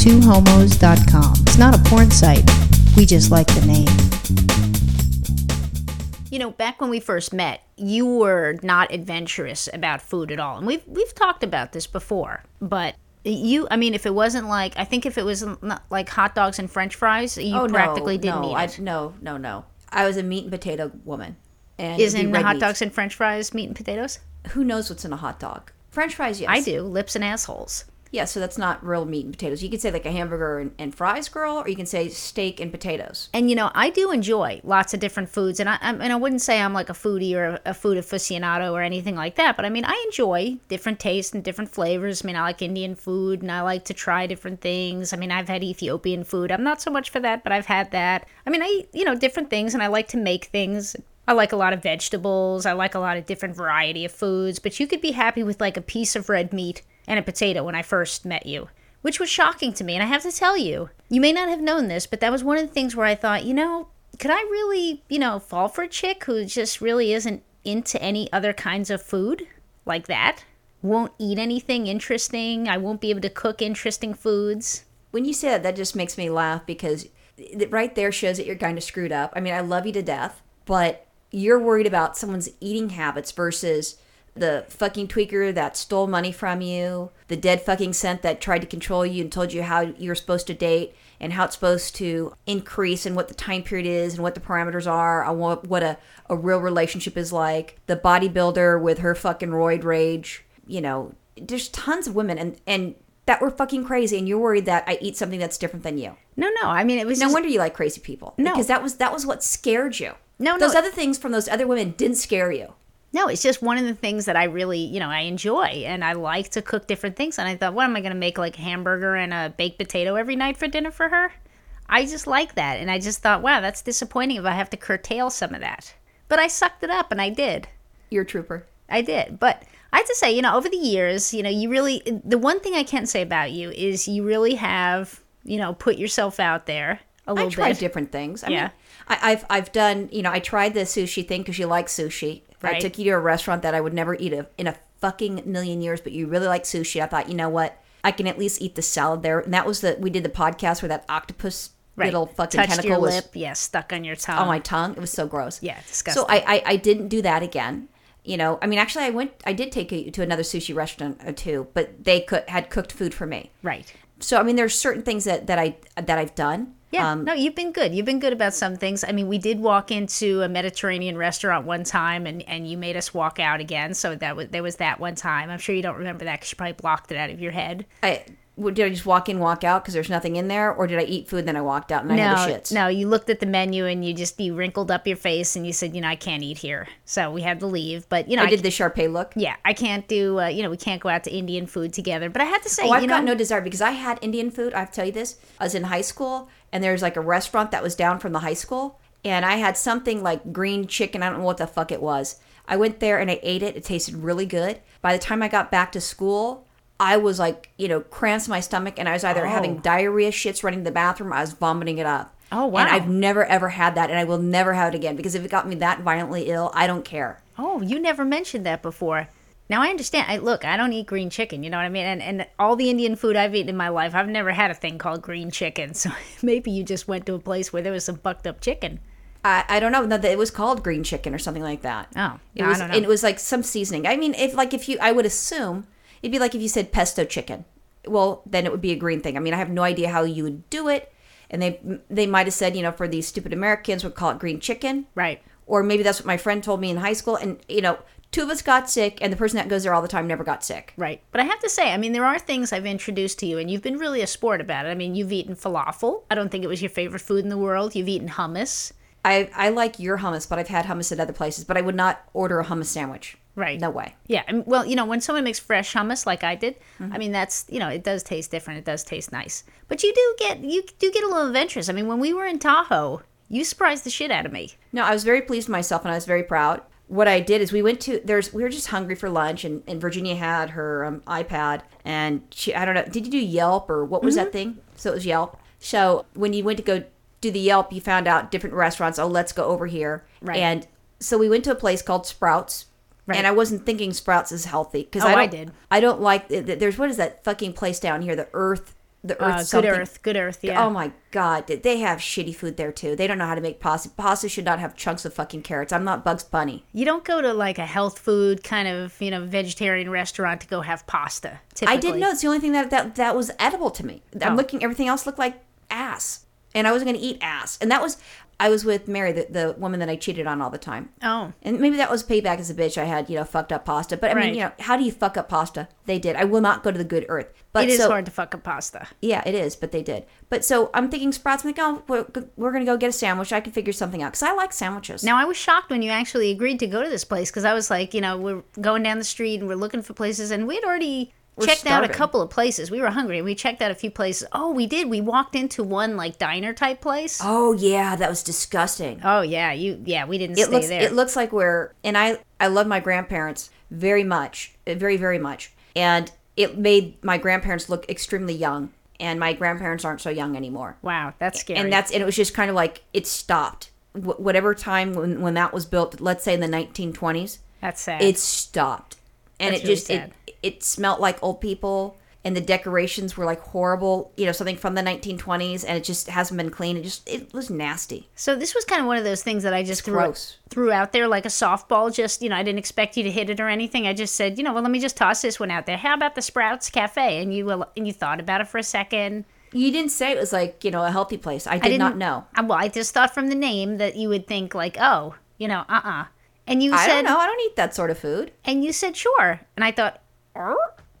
twohomos.com. It's not a porn site. We just like the name. You know, back when we first met, you were not adventurous about food at all. And we've we've talked about this before, but you I mean if it wasn't like I think if it was not like hot dogs and french fries, you Oh, practically no, didn't no, eat I, it. no, no, no. I was a meat and potato woman. And Isn't red hot meat. dogs and french fries meat and potatoes? Who knows what's in a hot dog? French fries, yes. I do, lips and assholes. Yeah, so that's not real meat and potatoes. You could say like a hamburger and, and fries, girl, or you can say steak and potatoes. And you know, I do enjoy lots of different foods, and I I'm- and I wouldn't say I'm like a foodie or a, a food aficionado or anything like that. But I mean, I enjoy different tastes and different flavors. I mean, I like Indian food, and I like to try different things. I mean, I've had Ethiopian food. I'm not so much for that, but I've had that. I mean, I eat, you know different things, and I like to make things. I like a lot of vegetables. I like a lot of different variety of foods. But you could be happy with like a piece of red meat and a potato when I first met you which was shocking to me. And I have to tell you, you may not have known this, but that was one of the things where I thought, you know, could I really, you know, fall for a chick who just really isn't into any other kinds of food like that? Won't eat anything interesting. I won't be able to cook interesting foods. When you say that, that just makes me laugh because it right there shows that you're kind of screwed up. I mean, I love you to death, but you're worried about someone's eating habits versus the fucking tweaker that stole money from you, the dead fucking scent that tried to control you and told you how you're supposed to date and how it's supposed to increase and what the time period is and what the parameters are, on what, what a, a real relationship is like, the bodybuilder with her fucking roid rage, you know, there's tons of women and, and that were fucking crazy and you're worried that I eat something that's different than you. No, no. I mean, it was No just, wonder you like crazy people. No. Because that was that was what scared you. No, Those no. other things from those other women didn't scare you. No, it's just one of the things that I really, you know, I enjoy and I like to cook different things. And I thought, what am I going to make like a hamburger and a baked potato every night for dinner for her? I just like that. And I just thought, wow, that's disappointing if I have to curtail some of that. But I sucked it up and I did. You're a trooper. I did. But I have to say, you know, over the years, you know, you really, the one thing I can't say about you is you really have, you know, put yourself out there a I little tried bit. different things. I Yeah. mean, I, I've I've done. You know, I tried the sushi thing because you like sushi. I took you to a restaurant that I would never eat a, in a fucking million years, but you really like sushi. I thought, you know what? I can at least eat the salad there. And that was the we did the podcast where that octopus Right. little fucking Touched tentacle your was lip, yeah, stuck on your tongue. on my tongue. It was so gross. Yeah, disgusting. So I, I I didn't do that again. You know, I mean, actually, I went. I did take you to another sushi restaurant uh, or two, but they could had cooked food for me. right. So I mean, there's certain things that that I that I've done. Yeah, Um, no, you've been good. You've been good about some things. I mean, we did walk into a Mediterranean restaurant one time, and, and you made us walk out again. So that was there was that one time. I'm sure you don't remember that because you probably blocked it out of your head. I did I just walk in, walk out because there's nothing in there, or did I eat food then I walked out and I had the No, shits? no, you looked at the menu and you just you wrinkled up your face and you said, you know, I can't eat here. So we had to leave. But you know, I did the Sharpay look. Yeah, I can't do. Uh, you know, we can't go out to Indian food together. But I had to say, Oh, I've you got know, no desire because I had Indian food. I have to tell you this. I was in high school and there's like a restaurant that was down from the high school, and I had something like green chicken. I don't know what the fuck it was. I went there and I ate it. It tasted really good. By the time I got back to school, I was like, you know, cramps in my stomach, and I was either oh. having diarrhea, shits running to the bathroom, I was vomiting it up. Oh, wow. And I've never ever had that, and I will never have it again because if it got me that violently ill, I don't care. Oh, you never mentioned that before. Now I understand. I look, I don't eat green chicken. You know what I mean? And and all the Indian food I've eaten in my life, I've never had a thing called green chicken. So maybe you just went to a place where there was some fucked up chicken. I, I don't know. No, it was called green chicken or something like that. Oh, it no, I don't know. and It was like some seasoning. I mean, if like if you, I would assume it'd be like if you said pesto chicken. Well, then it would be a green thing. I mean, I have no idea how you would do it, and they they might have said, you know, for these stupid Americans, we'd call it green chicken, Right. or maybe that's what my friend told me in high school. And you know, two of us got sick, and the person that goes there all the time never got sick. Right. But I have to say, I mean, there are things I've introduced to you, and you've been really a sport about it. I mean, you've eaten falafel. I don't think it was your favorite food in the world. You've eaten hummus. I I like your hummus, but I've had hummus at other places, but I would not order a hummus sandwich. Right. No way. Yeah. Mean, well, you know, when someone makes fresh hummus like I did, Mm-hmm. I mean, that's, you know, it does taste different. It does taste nice. But you do get, you do get a little adventurous. I mean, when we were in Tahoe, you surprised the shit out of me. No, I was very pleased with myself and I was very proud. What I did is we went to there's we were just hungry for lunch and, and Virginia had her um, iPad and she I don't know did you do Yelp or what was Mm-hmm. that thing? So it was Yelp. So when you went to go do the Yelp, you found out different restaurants. Oh, let's go over here. Right. And so we went to a place called Sprouts. Right. And I wasn't thinking Sprouts is healthy because Oh, I, I did. I don't like th- th- there's what is that fucking place down here? The Earth the Uh, Earth good. Earth, Good Earth. Yeah. Oh my god, they have shitty food there too? They don't know how to make pasta. Pasta should not have chunks of fucking carrots. I'm not Bugs Bunny. You don't go to like a health food kind of you know vegetarian restaurant to go have pasta. Typically. I didn't know. It's the only thing that that, that was edible to me. I'm Oh. looking. Everything else looked like ass, and I wasn't going to eat ass. And that was I was with Mary, the, the woman that I cheated on all the time. Oh, And maybe that was payback as a bitch. I had you know fucked up pasta. But I mean, you know, how do you fuck up pasta? They did. I will not go to the good earth. But it is so, hard to fuck up pasta. Yeah, it is, but they did. But so I'm thinking Sprouts. I'm like, oh, we're, we're gonna go get a sandwich. I can figure something out because I like sandwiches. Now I was shocked when you actually agreed to go to this place because I was like, you know, we're going down the street and we're looking for places, and we'd already We're checked out a couple of places. We were hungry, and we checked out a few places. Oh, we did. We walked into one like diner type place. oh yeah, that was disgusting. Oh yeah, you yeah, we didn't it stay looks there. it looks like we're and I I love my grandparents very much, very very much, and it made my grandparents look extremely young, and my grandparents aren't so young anymore. wow, that's scary. and that's and it was just kind of like it stopped Wh- whatever time when, when that was built let's say in the 1920s that's sad. it stopped and That's it really just sad. it it smelled like old people and the decorations were like horrible you know something from the 1920s and it just hasn't been cleaned. it just it was nasty So this was kind of one of those things that I just threw, gross. threw out there like a softball. Just you know, I didn't expect you to hit it or anything. I just said, you know, well, let me just toss this one out there. How about the Sprouts Cafe? And you will, and you thought about it for a second. you didn't say it was like you know a healthy place i did I didn't know uh, Well, I just thought from the name that you would think like, oh, you know, uh, uh And you i said, don't i don't eat that sort of food and you said sure, and I thought?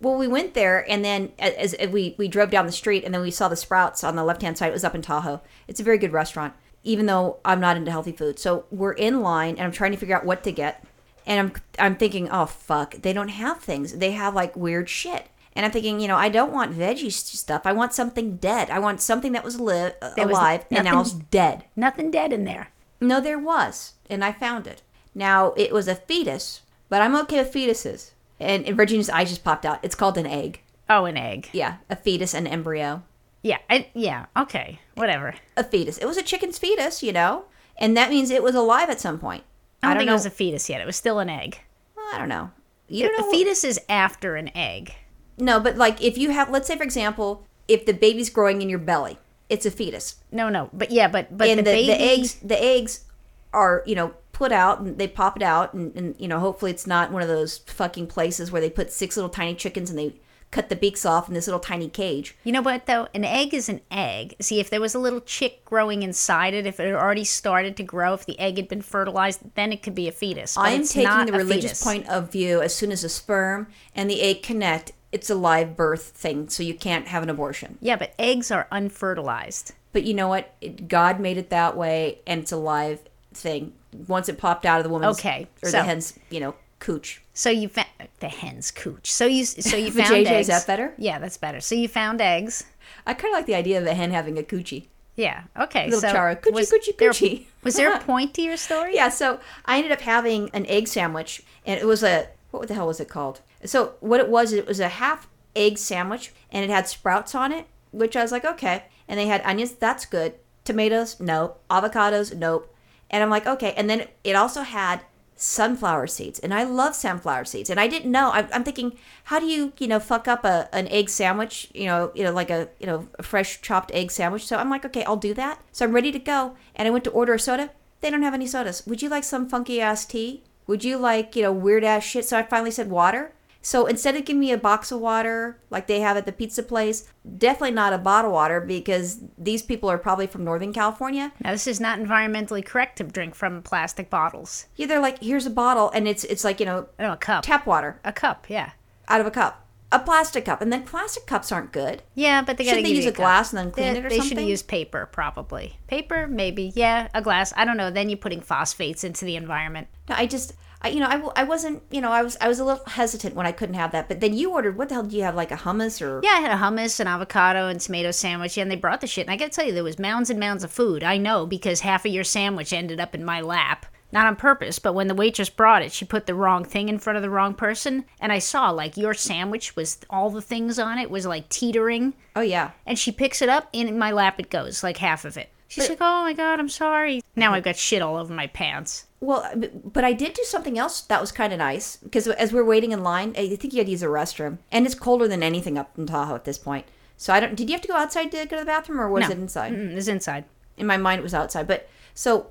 Well we went there and then as, as we we drove down the street and then we saw the sprouts on the left hand side. It was up in tahoe. It's a very good restaurant even though i'm not into healthy food. So we're in line and i'm trying to figure out what to get and i'm i'm thinking oh fuck they don't have things. They have like weird shit. And i'm thinking you know i don't want veggie stuff. I want something dead. I want something that was li- uh, There was alive and now it's dead. Nothing dead in there. no, there was, and I found it. Now it was a fetus, but I'm okay with fetuses. And in Virginia's eyes just popped out. It's called an egg. Oh, an egg. Yeah, a fetus, an embryo, Yeah, I, yeah. Okay, whatever. a fetus. It was a chicken's fetus, you know, and that means it was alive at some point. I don't, I don't think know. it was a fetus yet. It was still an egg. Well, I don't know. You don't a what- fetus is after an egg. no, but like if you have, let's say for example, if the baby's growing in your belly, it's a fetus. No, no, but yeah, but but and the, the, baby. the eggs the eggs are you know put out and they pop it out and, and you know hopefully it's not one of those fucking places where they put six little tiny chickens and they cut the beaks off in this little tiny cage You know what though? An egg is an egg. See, if there was a little chick growing inside it, if it had already started to grow, if the egg had been fertilized, then it could be a fetus. I'm it's taking the religious fetus. point of view as soon as the sperm and the egg connect it's a live birth thing so you can't have an abortion Yeah, but eggs are unfertilized. but you know what it, god made it that way and it's a live thing once it popped out of the woman's Okay, or so- the hen's you know cooch So you found the hen's cooch. So you so you found JJ, eggs. is that better? Yeah, that's better. So you found eggs. i kind of like the idea of a hen having a coochie Yeah. Okay. Little so Chara, coochie, was coochie, there- coochie. was there a point to your story? Yeah, so I ended up having an egg sandwich, and it was a what the hell was it called? So what it was, it was a half egg sandwich, and it had sprouts on it, which I was like, okay. And they had onions, that's good. Tomatoes, nope. Avocados, nope. And I'm like, okay. And then it also had sunflower seeds, and I love sunflower seeds. And I didn't know. I'm, I'm thinking, how do you, you know, fuck up a an egg sandwich? You know, you know, like a you know a fresh chopped egg sandwich. So I'm like, okay, I'll do that. So I'm ready to go, and I went to order a soda. They don't have any sodas. Would you like some funky ass tea? Would you like, you know, weird ass shit? So I finally said water. So instead of giving me a box of water like they have at the pizza place, definitely not a bottle of water because these people are probably from Northern California. Now this is not environmentally correct to drink from plastic bottles. Yeah, they're like, here's a bottle, and it's it's like you know No, a cup. tap water A cup. Yeah. out of a cup, a plastic cup, and then plastic cups aren't good. Yeah, but they got to Shouldn't they use a cup. glass and then clean they, it or something? they should use paper, probably. Paper, maybe. Yeah, a glass. I don't know. Then you're putting phosphates into the environment. No, I just, I, you know, I, I wasn't, you know, I was I was a little hesitant when I couldn't have that. But then you ordered, what the hell do you have, like a hummus or? Yeah, I had a hummus, an avocado, and tomato sandwich. Yeah, and they brought the shit. And I got to tell you, there was mounds and mounds of food. I know because half of your sandwich ended up in my lap. Not on purpose, but when the waitress brought it, she put the wrong thing in front of the wrong person. And I saw, like, your sandwich was all the things on it was like teetering. Oh yeah. And she picks it up, and in my lap it goes, like half of it. She's like, oh my God, I'm sorry. Now I've got shit all over my pants. Well, but- but I did do something else that was kind of nice because as we're waiting in line, I think you had to use a restroom, and it's colder than anything up in Tahoe at this point. So I don't. Did you have to go outside to go to the bathroom, or was No. it inside? Mm, it's inside. In my mind, it was outside. But so,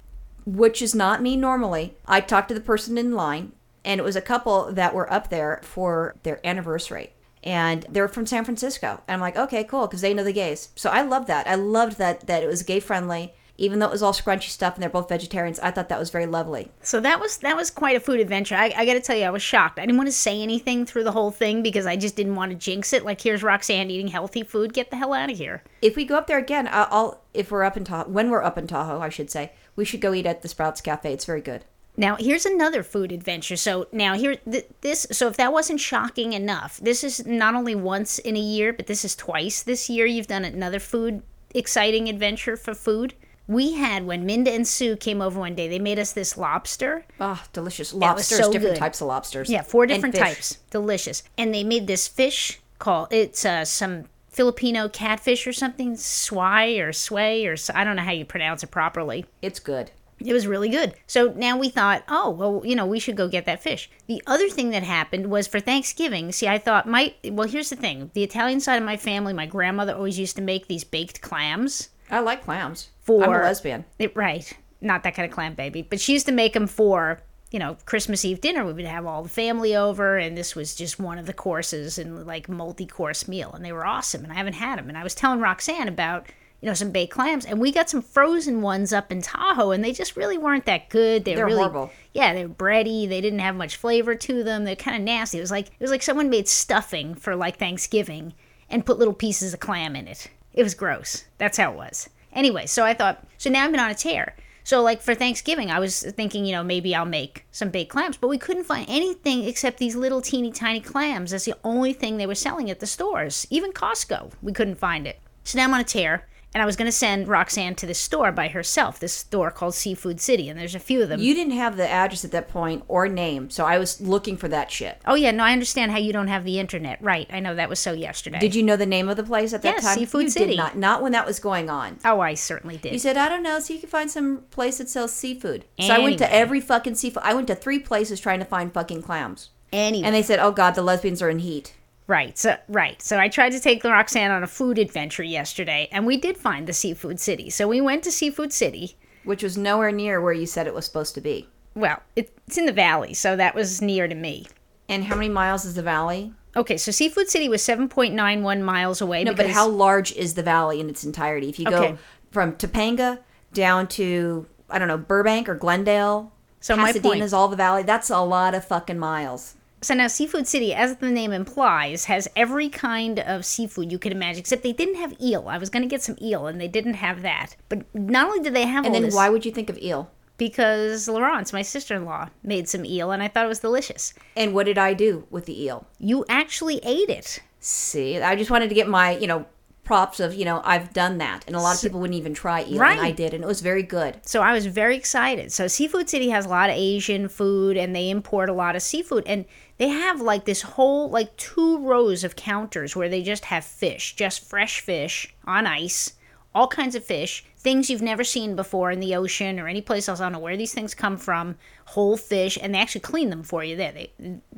which is not me normally. I talked to the person in line, and it was a couple that were up there for their anniversary. And they're from San Francisco. And I'm like, okay, cool, because they know the gays. So I love that. I loved that that it was gay friendly, even though it was all scrunchy stuff and they're both vegetarians. I thought that was very lovely. So that was that was quite a food adventure. I, I got to tell you, I was shocked. I didn't want to say anything through the whole thing because I just didn't want to jinx it. Like, here's Roxanne eating healthy food. Get the hell out of here. If we go up there again, I- I'll if we're up in Tahoe, when we're up in Tahoe, I should say, we should go eat at the Sprouts Cafe. It's very good. Now, here's another food adventure. So now here, th- this. So if that wasn't shocking enough, this is not only once in a year, but this is twice this year. You've done another food exciting adventure for food. We had when Minda and Sue came over one day. They made us this lobster. Oh, delicious lobsters, so different good. types of lobsters. Yeah, four different types. Delicious. And they made this fish called it's uh, some Filipino catfish or something, swai or sway or I don't know how you pronounce it properly. It's good. It was really good. So now we thought, oh, well, you know, we should go get that fish. The other thing that happened was for Thanksgiving. See, I thought, my, well, here's the thing the Italian side of my family, my grandmother always used to make these baked clams. I like clams. For I'm a lesbian. It, right. Not that kind of clam baby. But she used to make them for, you know, Christmas Eve dinner. We would have all the family over, and this was just one of the courses and like multi course meal. And they were awesome. And I haven't had them. And I was telling Roxanne about, you know, some baked clams. And we got some frozen ones up in Tahoe, and they just really weren't that good. They They're were really, horrible. Yeah, they were bready. They didn't have much flavor to them. They're kind of nasty. It was like it was like someone made stuffing for like Thanksgiving and put little pieces of clam in it. It was gross. That's how it was. Anyway, so I thought, so now I've been on a tear. So, like for Thanksgiving, I was thinking, you know, maybe I'll make some baked clams, but we couldn't find anything except these little teeny tiny clams. That's the only thing they were selling at the stores. Even Costco, we couldn't find it. So now I'm on a tear, and I was going to send Roxanne to this store by herself, this store called Seafood City, and there's a few of them. You didn't have the address at that point or name, so I was looking for that shit. oh, yeah, no, I understand how you don't have the internet. Right, I know that was so yesterday. Did you know the name of the place at that Yes, time? Seafood you City. Did not. Not when that was going on. Oh, I certainly did. You said, I don't know, so you can find some place that sells seafood. So I went to every fucking seafood. I went to three places trying to find fucking clams. anyway. And they said, oh God, the lesbians are in heat. Right. So right. So I tried to take Roxanne on a food adventure yesterday, and we did find the Seafood City. So we went to Seafood City. Which was nowhere near where you said it was supposed to be. Well, it's in the valley, so that was near to me. And how many miles is the valley? Okay, so Seafood City was 7.91 miles away. No, but how large is the valley in its entirety? If you Okay. go from Topanga down to, I don't know, Burbank or Glendale, So my point- all the valley, that's a lot of fucking miles. So now Seafood City, as the name implies, has every kind of seafood you could imagine, except they didn't have eel. I was going to get some eel, and they didn't have that. But not only did they have And all then this, why would you think of eel? because Laurence, my sister-in-law, made some eel, and I thought it was delicious. And what did I do with the eel? You actually ate it. See, I just wanted to get my, you know, props of, you know, I've done that. And a lot of people wouldn't even try eel. And I did, and it was very good. So I was very excited. So Seafood City has a lot of Asian food and they import a lot of seafood and they have like this whole like two rows of counters where they just have fish, just fresh fish on ice, all kinds of fish, things you've never seen before in the ocean or any place else. I don't know where these things come from, whole fish, and they actually clean them for you there. They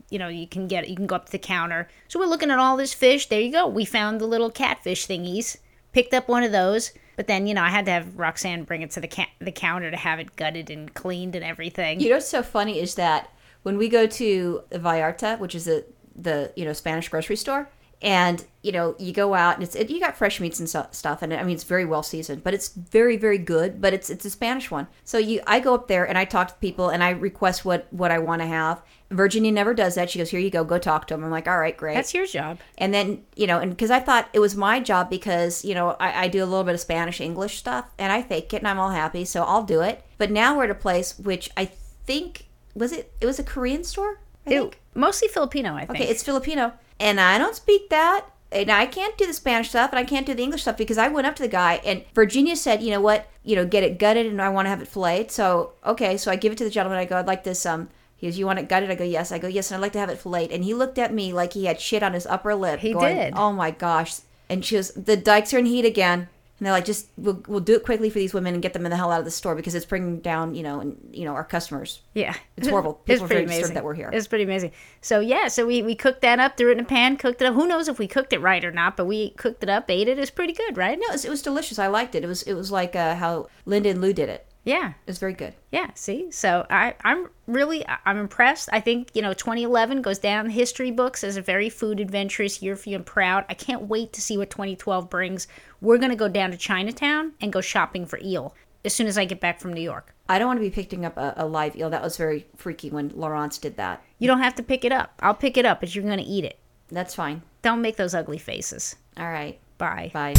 you know, you can get you can go up to the counter. So we're looking at all this fish. There you go. We found the little catfish thingies picked up one of those. But then, you know, I had to have Roxanne bring it to the ca- the counter to have it gutted and cleaned and everything. You know what's so funny is that when we go to Vallarta, which is the the you know Spanish grocery store, and you know you go out and it's it, you got fresh meats and so, stuff, and I mean it's very well seasoned, but it's very very good. But it's it's a Spanish one, so you I go up there and I talk to people and I request what what I want to have. Virginia never does that. She goes, "Here you go, go talk to them." I'm like, "All right, great." That's your job. and then you know and because i thought it was my job because you know I, I do a little bit of spanish english stuff and i fake it and i'm all happy so i'll do it but now we're at a place which i think was it it was a korean store i think It, mostly Filipino, I think. okay it's filipino and i don't speak that and i can't do the spanish stuff and i can't do the english stuff because i went up to the guy and virginia said you know what you know get it gutted and i want to have it filleted so okay so i give it to the gentleman i go i'd like this um he goes, "You want it gutted?" I go, "Yes." I go, "Yes," and I'd like to have it filleted. And he looked at me like he had shit on his upper lip. He going, did. Oh my gosh! And she goes, "The dikes are in heat again." And they're like, just we'll, we'll do it quickly for these women and get them in the hell out of the store because it's bringing down, you know, and you know our customers. Yeah, It's horrible. it's are pretty very amazing that we're here. It's pretty amazing. So yeah, so we we cooked that up, threw it in a pan, cooked it up. Who knows if we cooked it right or not? But we cooked it up, ate it. It's pretty good, right? No, it was, it was delicious. I liked it. It was it was like uh, how Linda and Lou did it. Yeah, It was very good. yeah. See, so I I'm really I'm impressed. I think you know 2011 goes down in history books as a very food adventurous year for you and proud. I can't wait to see what 2012 brings. We're gonna go down to Chinatown and go shopping for eel as soon as I get back from New York. I don't want to be picking up a, a live eel. That was very freaky when Laurence did that. You don't have to pick it up. I'll pick it up, but you're gonna eat it. That's fine. Don't make those ugly faces. All right. Bye. Bye.